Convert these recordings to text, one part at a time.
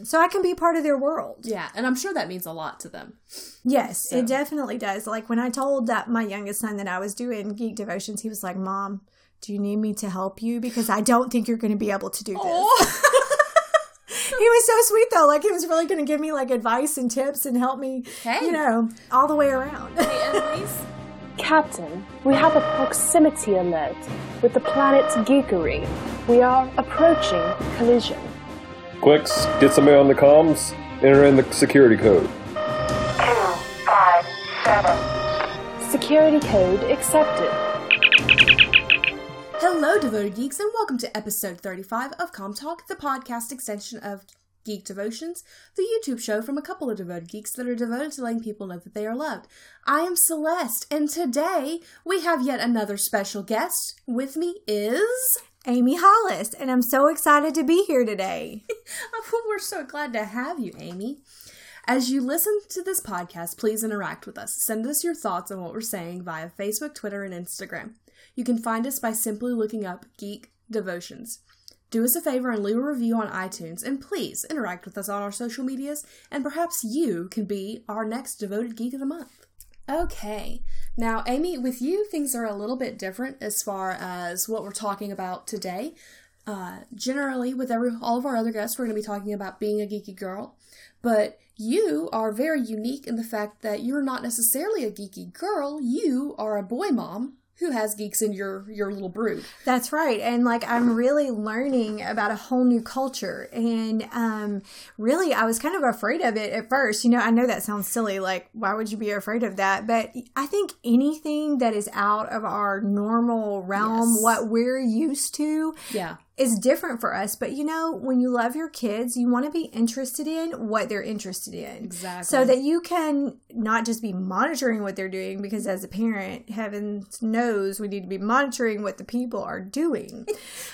in. So I can be part of their world. Yeah, and I'm sure that means a lot to them. Yes, So- it definitely does. Like when I told that my youngest son that I was doing geek devotions, he was like, "Mom, do you need me to help you because I don't think you're going to be able to do this." he was so sweet though. Like he was really going to give me like advice and tips and help me, Hey. you know, all the way around. Hey, Captain, we have a proximity alert with the planet Geekery. We are approaching collision. Quicks, get somebody on the comms, enter in the security code. two, five, seven. Security code accepted. Hello, devoted geeks, and welcome to episode 35 of Com Talk, the podcast extension of Geek Devotions, the YouTube show from a couple of devoted geeks that are devoted to letting people know that they are loved. I am Celeste, and today we have yet another special guest. With me is. Amy Hollis, and I'm so excited to be here today. Oh, we're so glad to have you, Amy. As you listen to this podcast, please interact with us. Send us your thoughts on what we're saying via Facebook, Twitter, and Instagram. You can find us by simply looking up Geek Devotions. Do us a favor and leave a review on iTunes, and please interact with us on our social medias, and perhaps you can be our next Devoted Geek of the Month. Okay, now, Amy, with you, things are a little bit different as far as what we're talking about today. Uh, generally, with every all of our other guests, we're going to be talking about being a geeky girl, but you are very unique in the fact that you're not necessarily a geeky girl. You are a boy mom who has geeks in your your little brood. That's right. And like I'm really learning about a whole new culture. And um really I was kind of afraid of it at first. You know, I know that sounds silly, like why would you be afraid of that? But I think anything that is out of our normal realm, Yes. what we're used to, Yeah, is different for us. But you know, when you love your kids, you want to be interested in what they're interested in. Exactly. So that you can not just be monitoring what they're doing, because as a parent, heaven knows we need to be monitoring what the people are doing.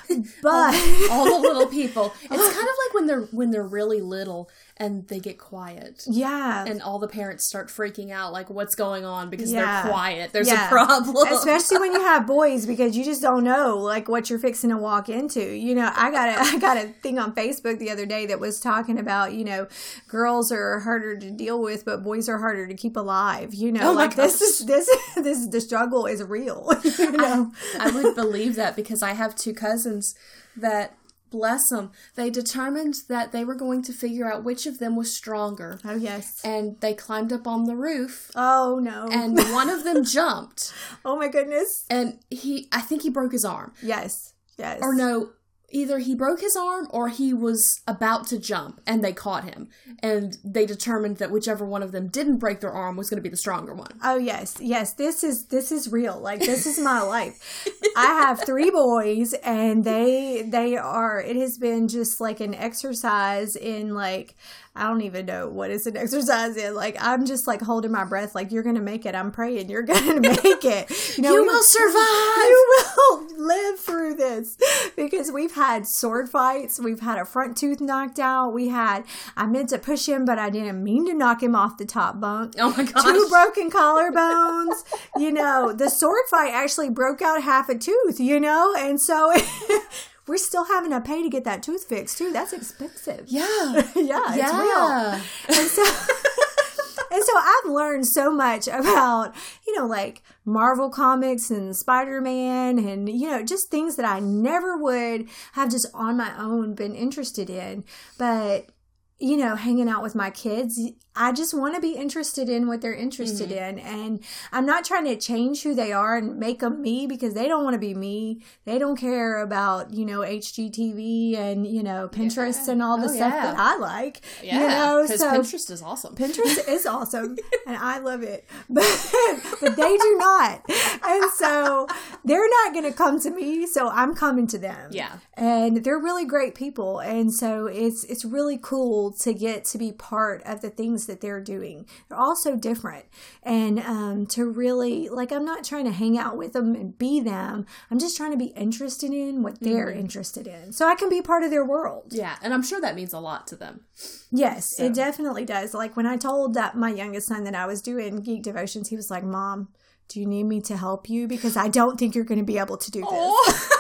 but all the little people. It's kind of like when they're when they're really little and they get quiet. yeah. And all the parents start freaking out, like, what's going on? Because Yeah. they're quiet. There's Yeah. a problem. Especially when you have boys because you just don't know like what you're fixing to walk into. You know, I got a I got a thing on Facebook the other day that was talking about, you know, girls are harder to deal with, but boys are harder to keep alive. You know, Oh like this is this this the struggle is real. You know? I would believe that because I have two cousins that, bless them, they determined that they were going to figure out which of them was stronger. oh yes. And they climbed up on the roof, Oh no. and one of them jumped, oh my goodness. and he, I think he broke his arm. Yes. Yes. Or no, either he broke his arm or he was about to jump, and they caught him. And they determined that whichever one of them didn't break their arm was going to be the stronger one. Oh yes, yes. This is this is real. Like this is my life. I have three boys, and they they are. It has been just like an exercise in like I don't even know what is an exercise in. Like I'm just like holding my breath. Like you're gonna make it. I'm praying you're gonna make it. know, You we- will survive! You will live through this because we've had sword fights. We've had a front tooth knocked out. We had. I meant to push him, but I didn't mean to knock him off the top bunk Oh my gosh. two broken collarbones. you know, the sword fight actually broke out half a tooth, you know, and so we're still having to pay to get that tooth fixed too. That's expensive. yeah. yeah, it's yeah. real. And so and so I've learned so much about, you know, like Marvel comics and Spider-Man and you know, just things that I never would have just on my own been interested in. But you know, hanging out with my kids, I just want to be interested in what they're interested mm-hmm. in. And I'm not trying to change who they are and make them me because they don't want to be me. They don't care about, you know, HGTV and, you know, Pinterest and all the Oh, stuff yeah. that I like. Yeah, you know, because so Pinterest is awesome. Pinterest is awesome and I love it. But but they do not. And so they're not gonna come to me, so I'm coming to them. Yeah. And they're really great people. And so it's it's really cool to get to be part of the things that they're doing. They're all so different. And um to really like I'm not trying to hang out with them and be them. I'm just trying to be interested in what they're interested in. So I can be part of their world. Yeah, and I'm sure that means a lot to them. Yes, it definitely does. Like when I told that my youngest son that I was doing geek devotions, he was like, "Mom, do you need me to help you because I don't think you're going to be able to do this."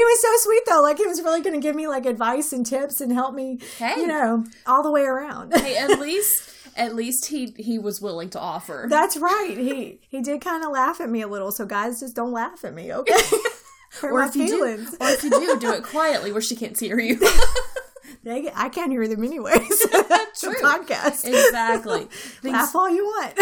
was so sweet though. Like he was really going to give me like advice and tips and help me, Hey. you know, all the way around. hey, at least at least he he was willing to offer. That's right. He he did kind of laugh at me a little. So guys, just don't laugh at me, okay? Or if you feelings. do, or if you do, do it quietly where she can't hear you. Dang it, I can't hear them anyways. True. podcast. exactly. Things- Laugh all you want.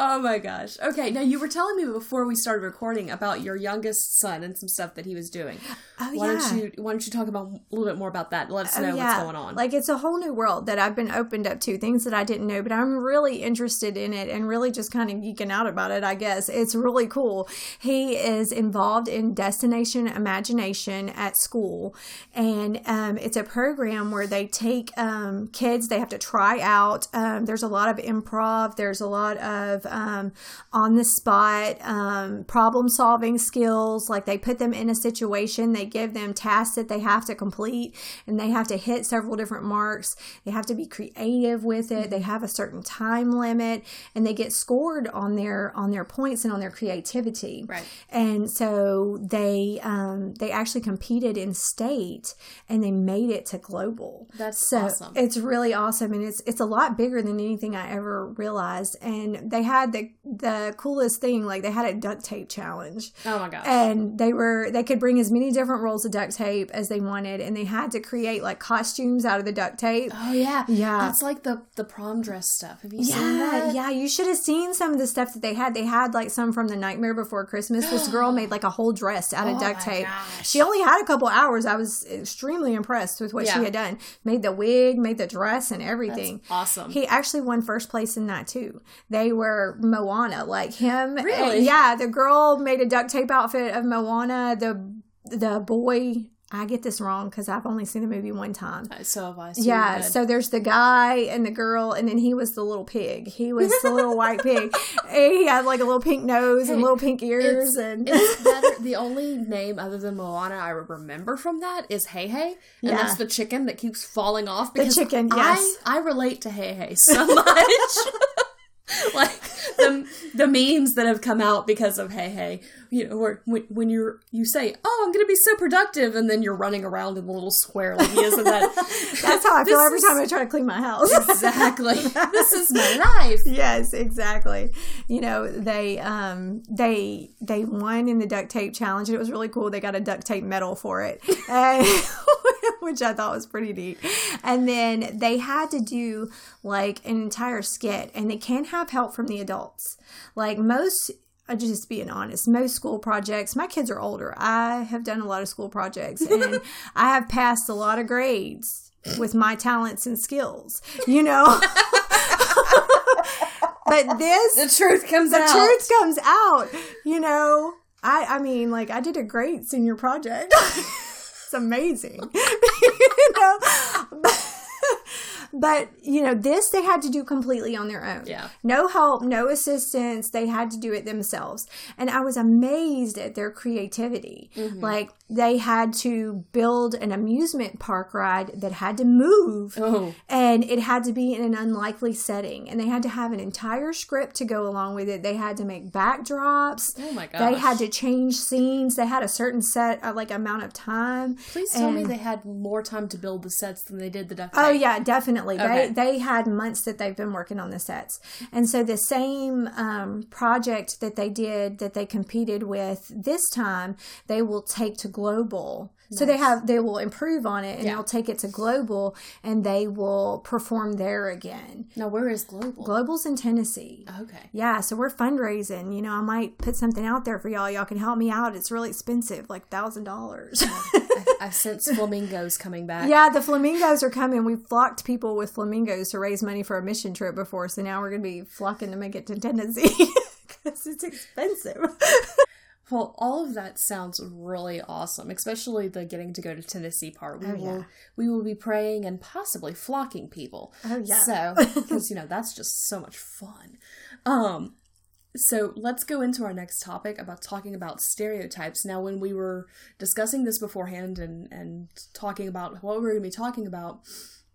Oh my gosh. Okay, now you were telling me before we started recording about your youngest son and some stuff that he was doing. Oh, why yeah. don't you why don't you talk about a little bit more about that? Let us know Oh, what's going on. Like it's a whole new world that I've been opened up to, things that I didn't know, but I'm really interested in it and really just kind of geeking out about it, I guess. It's really cool. He is involved in Destination Imagination at school, and um, it's a program where they take um, kids, they have to try out. Um, there's a lot of improv, there's a lot of um, on the spot um, problem solving skills. Like they put them in a situation, they give them tasks that they have to complete, and they have to hit several different marks. They have to be creative with it. They have a certain time limit, and they get scored on their on their points and on their creativity. Right. And so they um, they actually competed in state, and they made it to global. That's so awesome. It's really awesome, and it's it's a lot bigger than anything I ever realized. And they the the coolest thing, like they had a duct tape challenge oh my gosh. and they were they could bring as many different rolls of duct tape as they wanted and they had to create like costumes out of the duct tape oh yeah. Yeah. That's like the the prom dress stuff. Have you seen that? yeah you should have seen some of the stuff that they had they had like some from the nightmare before christmas this girl made like a whole dress out of Oh duct tape gosh. she only had a couple hours i was extremely impressed with what Yeah. she had done made the wig made the dress and everything awesome. he actually won first place in that too. They were Moana, like him. Really? and- yeah, the girl made a duct tape outfit of Moana. The the boy, I get this wrong because I've only seen the movie one time. Uh, So have I. So Yeah, so there's the guy and the girl, and then he was the little pig. He was the little white pig. He had like a little pink nose and little pink ears, it's, and it's better. The only name other than Moana I remember from that is Heihei, and Yeah. that's the chicken that keeps falling off. Because chicken, yes. I, I relate to Heihei so much. The memes that have come out because of Heihei, you know, where when, when you're you say, "Oh, I'm going to be so productive," and then you're running around in the little square like he is in that. that's how I feel every is- time I try to clean my house. exactly. this is my life. yes exactly you know they um they they won in the duct tape challenge and it was really cool they got a duct tape medal for it and, which i thought was pretty neat and then they had to do like an entire skit and they can have help from the adults like most uh, just being honest, most school projects, my kids are older. I have done a lot of school projects and I have passed a lot of grades with my talents and skills, you know? but this The truth comes the out. truth comes out you know i i mean like i did a great senior project it's amazing. You know but, you know this they had to do completely on their own Yeah. no help no assistance they had to do it themselves and i was amazed at their creativity Mm-hmm. like they had to build an amusement park ride that had to move Oh. and it had to be in an unlikely setting and they had to have an entire script to go along with it they had to make backdrops Oh my they had to change scenes they had a certain set uh, like amount of time Please tell me they had more time to build the sets than they did the duct tape. Oh yeah, definitely. Okay. They they had months that they've been working on the sets, and so the same um, project that they did that they competed with this time, they will take to global. So they have they will improve on it, and Yeah. they'll take it to global, and they will perform there again. Now where is Global? Global's in Tennessee. okay. Yeah, so we're fundraising. You know, I might put something out there for y'all. Y'all can help me out. It's really expensive, like thousand dollars. I, I sense flamingos coming back. Yeah, the flamingos are coming. We've flocked people with flamingos to raise money for a mission trip before, so now we're going to be flocking to make it to Tennessee because it's expensive. Well, all of that sounds really awesome, especially the getting to go to Tennessee part. We Oh, will yeah. we will be praying and possibly flocking people. Oh, yeah. So, because you know, that's just so much fun. Um so let's go into our next topic about talking about stereotypes. Now, when we were discussing this beforehand and and talking about what we were going to be talking about,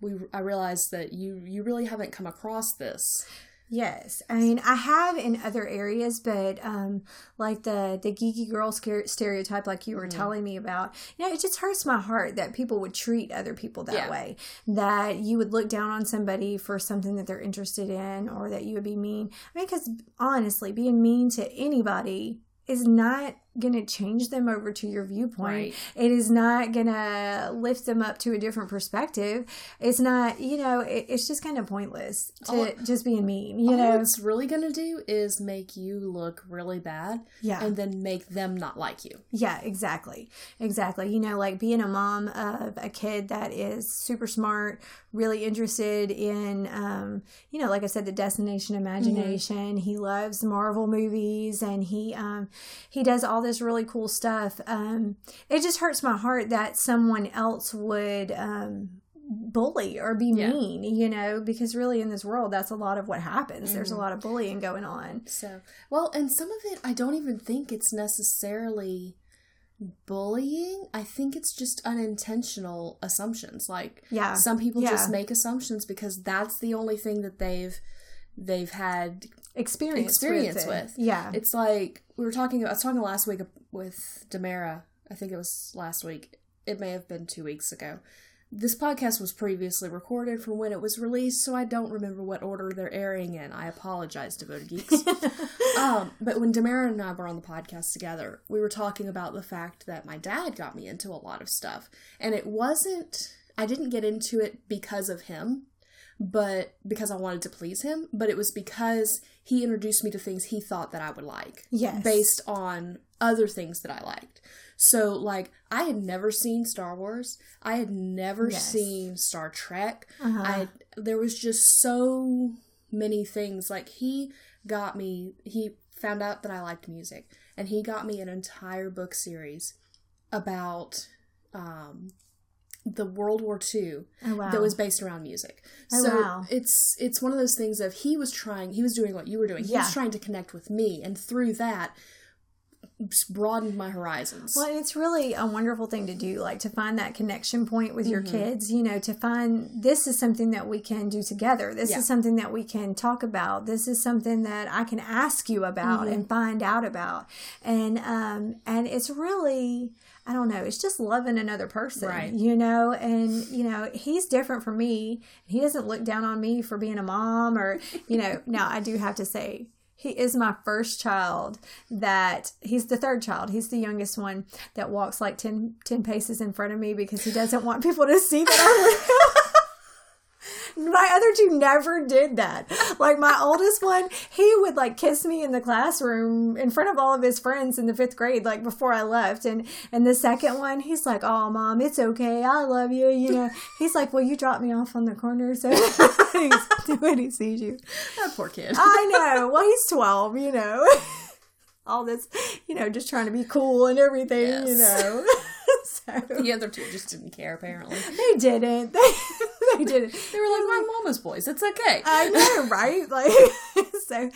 we I realized that you you really haven't come across this Yes, I mean I have in other areas, but um, like the the geeky girl stereotype, like you were Mm-hmm. telling me about, you know, it just hurts my heart that people would treat other people that Yeah. way. That you would look down on somebody for something that they're interested in, or that you would be mean. I mean, because honestly, being mean to anybody is not going to change them over to your viewpoint. Right. It is not going to lift them up to a different perspective. It's not, you know, it, it's just kind of pointless to All- just being mean, you know? it's really gonna do is make you look really bad, Yeah. and then make them not like you. Yeah, exactly. Exactly. You know, like being a mom of a kid that is super smart, really interested in, um, you know, like I said, the destination imagination. He loves Marvel movies and he, um, he does all this really cool stuff. Um, it just hurts my heart that someone else would, um, bully or be Yeah. mean, you know, because really in this world, that's a lot of what happens. There's a lot of bullying going on. So, well, and some of it, I don't even think it's necessarily bullying. I think it's just unintentional assumptions. Like, Yeah. some people Yeah. just make assumptions because that's the only thing that they've they've had Experience, experience it. with. Yeah. It's like we were talking. I was talking last week with Demara. I think it was last week. It may have been two weeks ago. This podcast was previously recorded from when it was released, so I don't remember what order they're airing in. I apologize, devoted geeks. um, but when Demara and I were on the podcast together, we were talking about the fact that my dad got me into a lot of stuff, and it wasn't. I didn't get into it because of him but because I wanted to please him, but it was because he introduced me to things he thought that I would like. Yes. Based on other things that I liked. So like I had never seen Star Wars. I had never Yes. seen Star Trek. Uh-huh. I there was just so many things like he got me he found out that I liked music and he got me an entire book series about um the World War II Oh, wow. that was based around music. Oh, so wow. it's it's one of those things of he was trying he was doing what you were doing. He Yeah. was trying to connect with me and through that broadened my horizons. Well, it's really a wonderful thing to do, like to find that connection point with your Mm-hmm. kids, you know, to find this is something that we can do together. This Yeah. is something that we can talk about. This is something that I can ask you about Mm-hmm. and find out about. And um and it's really I don't know, it's just loving another person, Right. you know, and you know, he's different from me. He doesn't look down on me for being a mom or, you know, now I do have to say he is my first child that he's the third child. He's the youngest one that walks like 10, 10 paces in front of me because he doesn't want people to see that I'm My other two never did that. Like my oldest one, he would like kiss me in the classroom in front of all of his friends in the fifth grade, like before I left. And and the second one, he's like, "Oh, mom, it's okay. I love you." You know, he's like, "Well, you drop me off on the corner so when he sees you." that poor kid. I know. Well, he's 12, you know. All this, you know, just trying to be cool and everything, you know. so the other two just didn't care apparently. they didn't. They, they didn't. They were like, "My mama's boys. It's okay." I know, right? Like, so,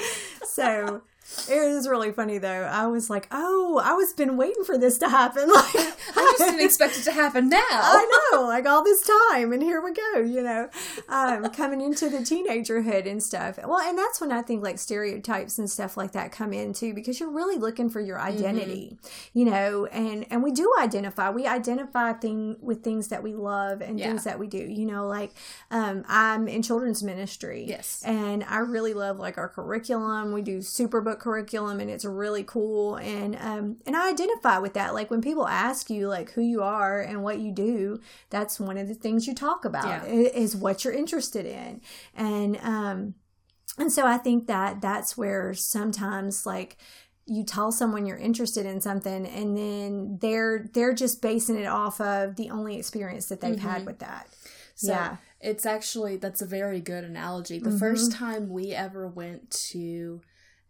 so it was really funny though. I was like, oh, I was been waiting for this to happen. Like, I just didn't expect it to happen now. I know, like all this time, and here we go, you know, um, coming into the teenagerhood and stuff. Well, and that's when I think like stereotypes and stuff like that come in too, because you're really looking for your identity, you know, and and we do identify. We identify thing with things that we love and Yeah. things that we do. You know, like um, I'm in children's ministry, Yes. and I really love like our curriculum. We do Superbook curriculum, and it's really cool. And um, and I identify with that. Like when people ask you like who you are and what you do, that's one of the things you talk about Yeah. is what you're interested in. And um, and so I think that that's where sometimes like you tell someone you're interested in something and then they're they're just basing it off of the only experience that they've had with that. So yeah. it's actually that's a very good analogy. The first time we ever went to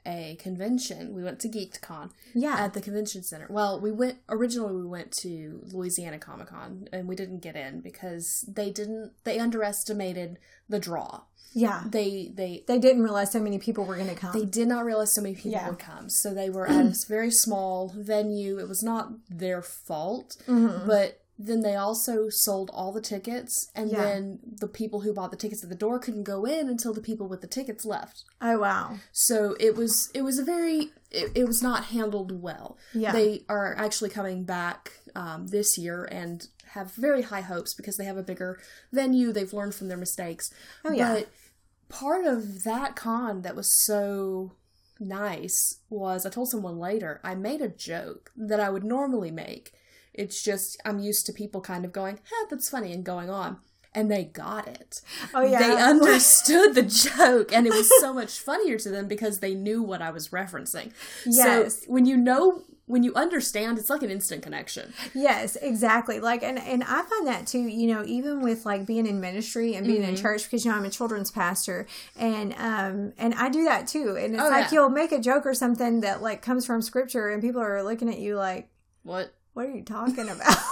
a convention, we went to GeekCon Yeah. at the convention center. Well, we went originally we went to Louisiana Comic Con and we didn't get in because they didn't they underestimated the draw. yeah. They they They didn't realize so many people were going to come. they did not realize so many people Yeah. would come. So they were at a very small venue. It was not their fault, Mm-hmm. but then they also sold all the tickets, and Yeah. then the people who bought the tickets at the door couldn't go in until the people with the tickets left. Oh wow. So it was it was a very it, it was not handled well. Yeah. They are actually coming back um, this year and have very high hopes because they have a bigger venue. They've learned from their mistakes. Oh, yeah. But part of that con that was so nice was I told someone later I made a joke that I would normally make. It's just I'm used to people kind of going, "Huh, that's funny," and going on. And they got it. Oh yeah. They understood the joke, and it was so much funnier to them because they knew what I was referencing. Yes. So when you know, when you understand, it's like an instant connection. Yes, exactly. Like, and and I find that too. You know, even with like being in ministry and being in Mm-hmm. church, because you know I'm a children's pastor, and um and I do that too. And it's Oh, like yeah. you'll make a joke or something that like comes from scripture, and people are looking at you like, What? "What are you talking about?"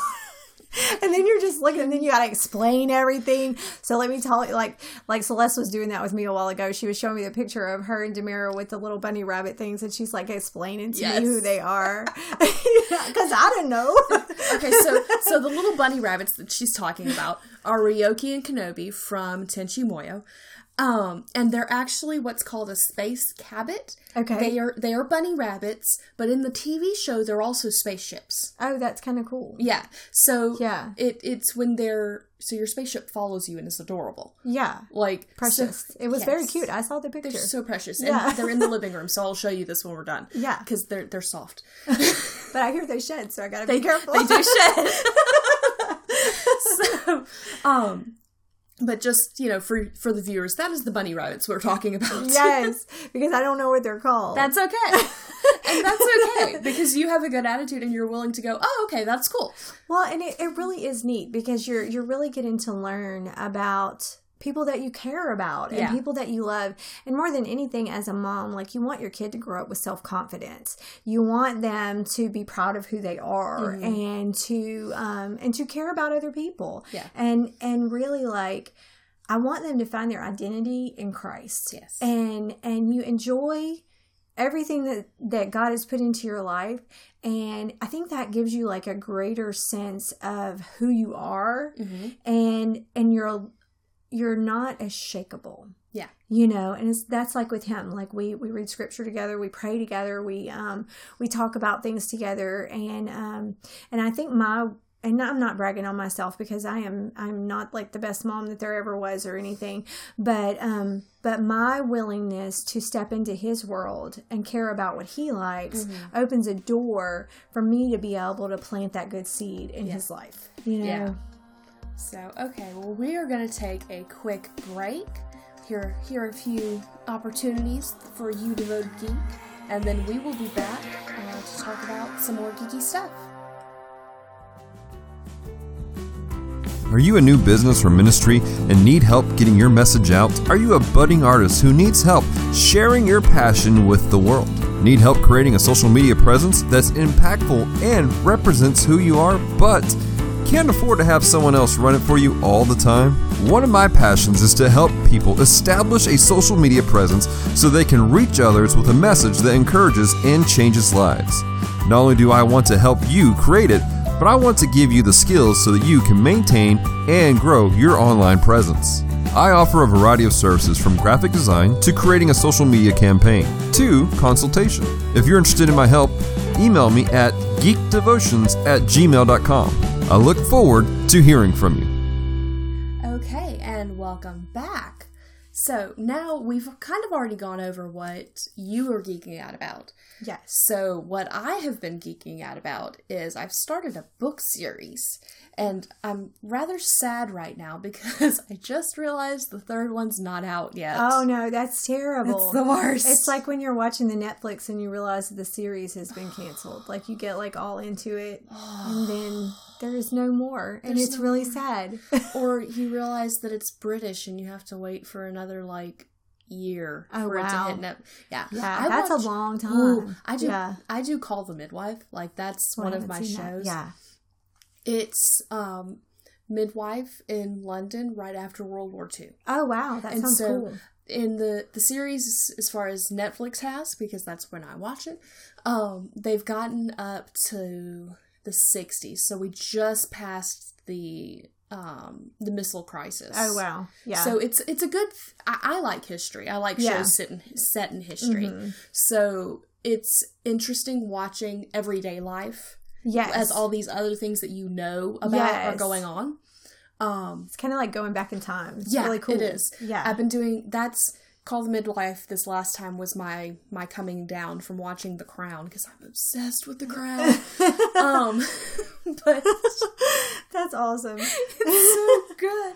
And then you're just looking, and then you gotta explain everything. So let me tell you, like, like Celeste was doing that with me a while ago. She was showing me the picture of her and Demira with the little bunny rabbit things, and she's like explaining to Yes. me who they are, because I don't know. Okay, so so the little bunny rabbits that she's talking about are Ryo-Ohki and Ken-Ohki from Tenchi Muyo. Um, and they're actually what's called a space cabbit. Okay. They are they are bunny rabbits, but in the TV show they're also spaceships. oh, that's kind of cool. Yeah. So Yeah. it it's when they're so your spaceship follows you and it's adorable. Yeah. Like Precious. so- it was very cute. I saw the picture. They're so precious, Yeah. and they're in the living room. So I'll show you this when we're done. Yeah. because they're they're soft. but I hear they shed, so I gotta be careful. They do shed. so, um, but just you know, for for the viewers, that is the bunny rabbits we're talking about. yes, because I don't know what they're called. that's okay, and that's okay because you have a good attitude and you're willing to go. Oh, okay, that's cool. well, and it, it really is neat because you're you're really getting to learn about people that you care about and Yeah. people that you love and more than anything as a mom like you want your kid to grow up with self-confidence you want them to be proud of who they are and to um and to care about other people Yeah. and and really like i want them to find their identity in christ Yes. and and you enjoy everything that that god has put into your life and i think that gives you like a greater sense of who you are Mm-hmm. and and you're you're not as shakable. Yeah. you know and it's that's like with him like we we read scripture together we pray together we um we talk about things together and um and i think my and i'm not bragging on myself because i am i'm not like the best mom that there ever was or anything but um but my willingness to step into his world and care about what he likes Mm-hmm. opens a door for me to be able to plant that good seed in his life you know Yeah. So okay, well we are going to take a quick break. Here here are a few opportunities for you devoted geek, and then we will be back uh, to talk about some more geeky stuff. Are you a new business or ministry and need help getting your message out? Are you a budding artist who needs help sharing your passion with the world? Need help creating a social media presence that's impactful and represents who you are, but can't afford to have someone else run it for you all the time? One of my passions is to help people establish a social media presence so they can reach others with a message that encourages and changes lives. Not only do I want to help you create it, but I want to give you the skills so that you can maintain and grow your online presence. I offer a variety of services from graphic design to creating a social media campaign to consultation. If you're interested in my help, email me at geekdevotions at gmail.com. I look forward to hearing from you. Okay, and welcome back. So now we've kind of already gone over what you are geeking out about. yes So, what I have been geeking out about is I've started a book series, and I'm rather sad right now because I just realized the third one's not out yet. Oh no, that's terrible. It's the worst. It's like when you're watching the Netflix and you realize the series has been canceled. Like you get like all into it and then there is no more. And There's it's no really more. sad. or you realize that it's British and you have to wait for another like year Oh, for it to hit net. Yeah, Yeah, I that's watch- a long time. Ooh, I do. Yeah. I do call the midwife. Like that's Well, one of my seen that. shows. Yeah. It's um midwife in London right after World War II. Oh wow, that And sounds so cool. in the the series as far as Netflix has because that's when I watch it. Um they've gotten up to the 60s. So we just passed the um the missile crisis. Oh wow. Yeah. So it's it's a good. I, I like history. I like Yeah. shows set in, set in history. Mhm. So it's interesting watching everyday life yes. as all these other things that you know about are going on. Um, it's kind of like going back in time. It's yeah, really cool. it is. Yeah. I've been doing that's Call the Midwife. This last time was my my coming down from watching The Crown because I'm obsessed with The Crown. um, but That's awesome. It's so good.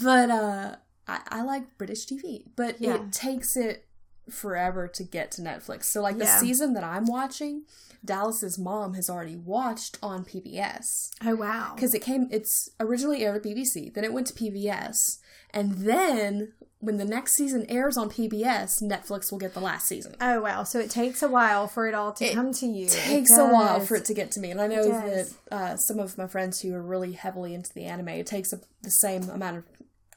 But uh I, I like British TV. But Yeah. it takes it forever to get to Netflix. So like the Yeah. season that I'm watching, Dallas's mom has already watched on PBS. Oh wow. Because it came it's originally aired at BBC, then it went to PBS, and then when the next season airs on PBS, Netflix will get the last season. Oh wow. So it takes a while for it all to It come to you. It takes a while for it to get to me. And I know that uh, some of my friends who are really heavily into the anime, it takes a, the same amount of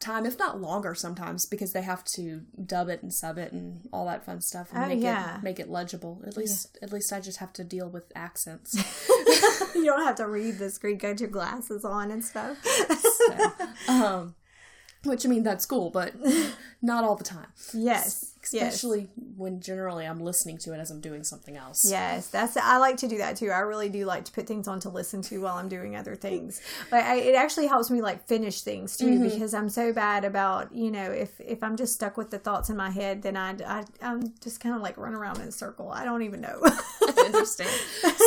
time, if not longer sometimes, because they have to dub it and sub it and all that fun stuff and Oh, make yeah. it make it legible. At least at least I just have to deal with accents. you don't have to read the screen, got your glasses on and stuff. So, um, which I mean that's cool, but not all the time. yes. Yes. Especially when generally I'm listening to it as I'm doing something else. Yes, that's I like to do that too. I really do like to put things on to listen to while I'm doing other things. But I, it actually helps me like finish things too Mm-hmm. because I'm so bad about you know if if I'm just stuck with the thoughts in my head, then I, I I'm just kind of like run around in a circle. I don't even know. I understand.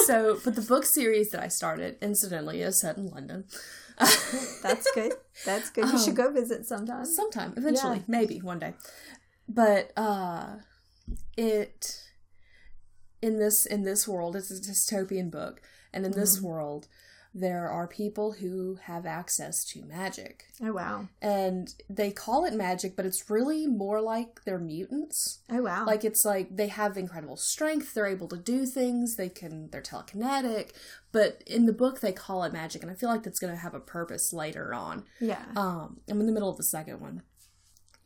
so, but the book series that I started, incidentally, is set in London. that's good. That's good. You should go visit sometime. Sometime, eventually, Yeah. maybe one day. But uh it in this in this world, it's a dystopian book, and in this Mm-hmm. world, there are people who have access to magic. Oh wow. And they call it magic, but it's really more like they're mutants. Oh wow. Like it's like they have incredible strength, they're able to do things, they can they're telekinetic, but in the book they call it magic and I feel like that's going to have a purpose later on. yeah. Um I'm in the middle of the second one.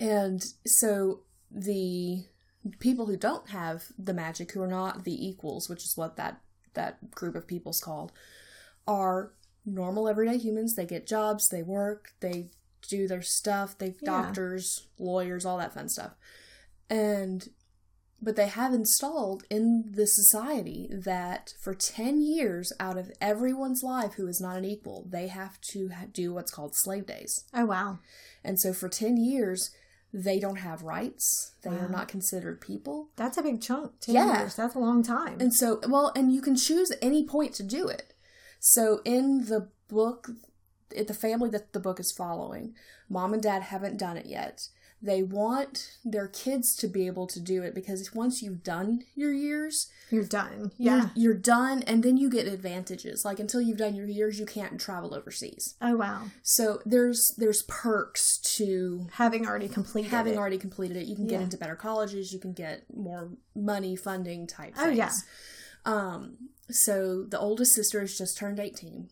And so the people who don't have the magic who are not the equals, which is what that that group of people's called, are normal everyday humans. They get jobs, they work, they do their stuff, they Yeah. doctors, lawyers, all that fun stuff. And but they have installed in the society that for 10 years out of everyone's life who is not an equal, they have to ha- do what's called slave days. oh wow. And so for 10 years, they don't have rights. They are not considered people. That's a big chunk. Ten Yeah. years. That's a long time. And so, well, and you can choose any point to do it. So in the book, the family that the book is following, mom and dad haven't done it yet. They want their kids to be able to do it because once you've done your years, You're done. you're, Yeah. you're done and then you get advantages. Like until you've done your years, you can't travel overseas. Oh wow. So there's there's perks to Having already completed having it. already completed it, you can get Yeah. into better colleges, you can get more money, funding type Oh, things. yeah. Um, so the oldest sister has just turned 18.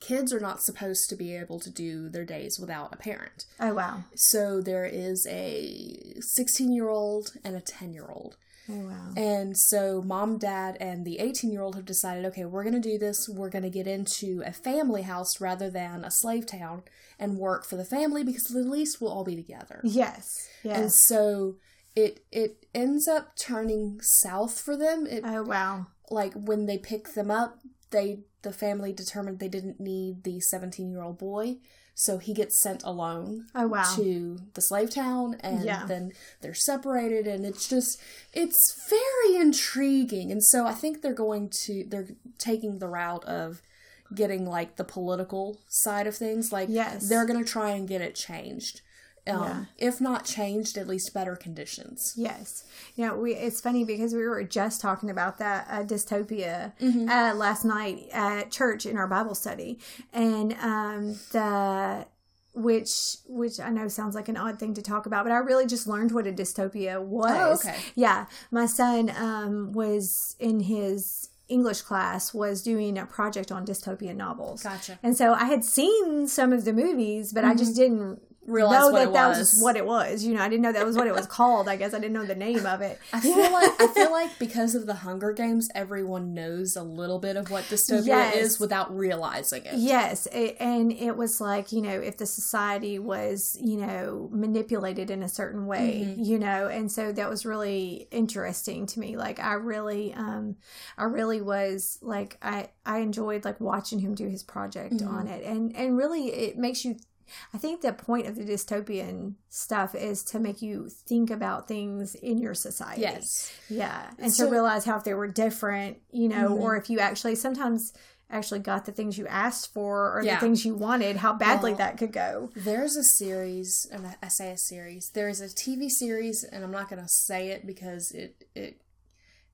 Kids are not supposed to be able to do their days without a parent. Oh wow. So there is a 16 year old and a 10 year old. Oh wow. And so mom, dad, and the 18 year old have decided okay, we're going to do this. We're going to get into a family house rather than a slave town and work for the family because at least we'll all be together. Yes. Yes. And so it it ends up turning south for them. It oh wow. Like when they pick them up, they the family determined they didn't need the 17 year old boy, so he gets sent alone Oh wow. to the slave town, and Yeah. then they're separated, and it's just it's very intriguing. And so I think they're going to they're taking the route of getting like the political side of things. Like Yes. they're going to try and get it changed. Um, Yeah. If not changed, at least better conditions. Yes. You know, we it's funny because we were just talking about that uh, dystopia Mm-hmm. uh, last night at church in our Bible study, and um, the which which I know sounds like an odd thing to talk about, but I really just learned what a dystopia was. Oh, okay. Yeah, my son um, was in his English class was doing a project on dystopian novels. Gotcha. And so I had seen some of the movies, but I Mm-hmm. just didn't realize know what that that was. was what it was. You know, I didn't know that was what it was called. I guess I didn't know the name of it. I feel like I feel like because of the Hunger Games, everyone knows a little bit of what dystopia Yes. is without realizing it. Yes, it, and it was like you know if the society was you know manipulated in a certain way, Mm-hmm. you know, and so that was really interesting to me. Like I really, um, I really was like I I enjoyed like watching him do his project Mm-hmm. on it, and and really it makes you. I think the point of the dystopian stuff is to make you think about things in your society. Yes. Yeah. And So- Mm-hmm. to realize how if they were different, you know, or if you actually sometimes actually got the things you asked for or Yeah. the things you wanted, how badly Well- that could go. There's a series, and I- I say a series. There is a TV series, and I'm not going to say it because it it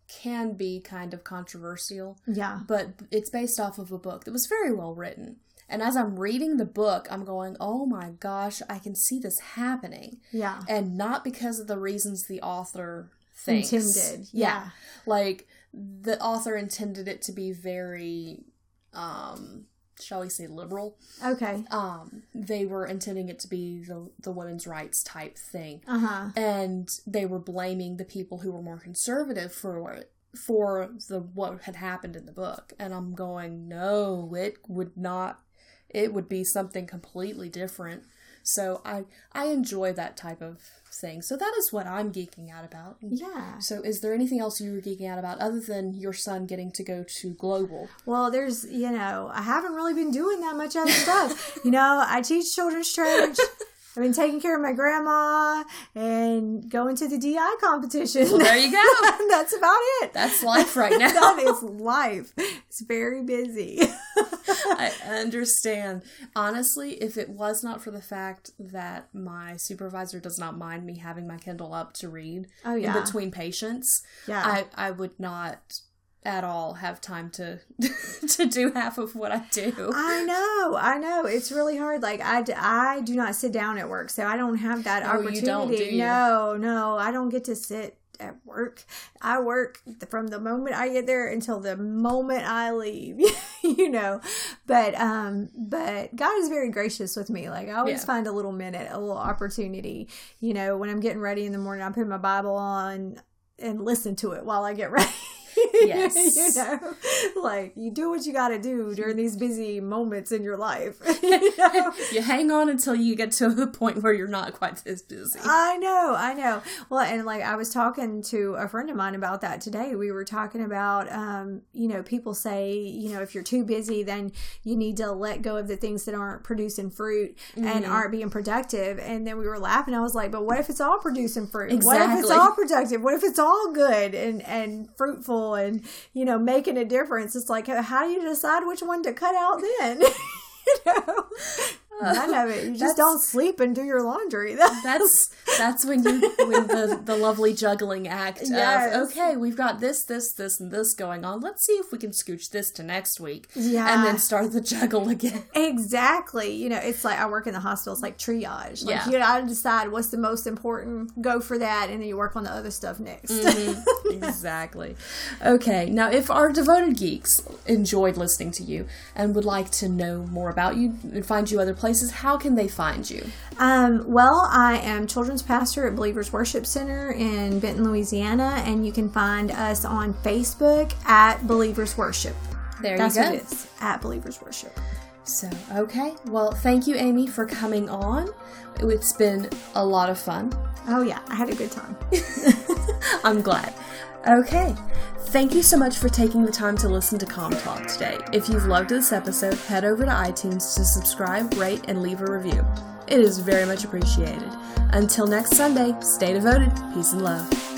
can be kind of controversial. Yeah. but it's based off of a book that was very well written. And as I'm reading the book, I'm going, "Oh my gosh, I can see this happening." Yeah. And not because of the reasons the author thinks. Intended. Yeah. Like the author intended it to be very um shall we say liberal. Okay. Um they were intending it to be the the women's rights type thing Uh huh. and they were blaming the people who were more conservative for for the what had happened in the book and i'm going no it would not it would be something completely different so i i enjoy that type of thing so that is what i'm geeking out about Yeah. so is there anything else you were geeking out about other than your son getting to go to global Well, there's, you know, I haven't really been doing that much other stuff. you know, I teach children's church. I've been taking care of my grandma and going to the DI competition. well there you go That's about it. that's life right now that is life. It's very busy. I understand. Honestly, if it was not for the fact that my supervisor does not mind me having my Kindle up to read Oh, yeah. in between patients, Yeah. I, I would not at all have time to to do half of what I do. I know, I know. It's really hard. Like I, I do not sit down at work, so I don't have that Oh, opportunity. you don't, do you? No, no, I don't get to sit at work. I work from the moment I get there until the moment I leave. you know, but um, but God is very gracious with me. Like I always Yeah. find a little minute, a little opportunity. You know, when I'm getting ready in the morning, I put my Bible on and listen to it while I get ready. Yes. you know, like you do what you got to do during these busy moments in your life. you know? You hang on until you get to a point where you're not quite this busy. I know, I know. Well, and like I was talking to a friend of mine about that today. We were talking about, um, you know, people say, you know, if you're too busy, then you need to let go of the things that aren't producing fruit and Mm-hmm. aren't being productive. And then we were laughing. I was like, but what if it's all producing fruit? What if it's all productive? What if it's all good and and fruitful and you know making a difference? It's like, how do you decide which one to cut out then? you know. None of it. You just don't sleep and do your laundry. That's that's when you when the the lovely juggling act Yes. of okay, we've got this, this, this, and this going on. Let's see if we can scooch this to next week. Yeah. And then start the juggle again. Exactly. You know, it's like I work in the hospital. It's like triage. Like Yeah. you gotta decide what's the most important. Go for that, and then you work on the other stuff next. Mm-hmm. exactly. Okay, now if our devoted geeks enjoyed listening to you and would like to know more about you and find you other places, how can they find you? Um, well, I am children's pastor at Believers Worship Center in Benton, Louisiana, and you can find us on Facebook at Believers Worship. There That's you what go. it is at Believers Worship. So, okay. Well, thank you, Amy, for coming on. It's been a lot of fun. Oh yeah, I had a good time. I'm glad. Okay. Thank you so much for taking the time to listen to Com Talk today. If you've loved this episode, head over to iTunes to subscribe, rate, and leave a review. It is very much appreciated. Until next Sunday, stay devoted. Peace and love.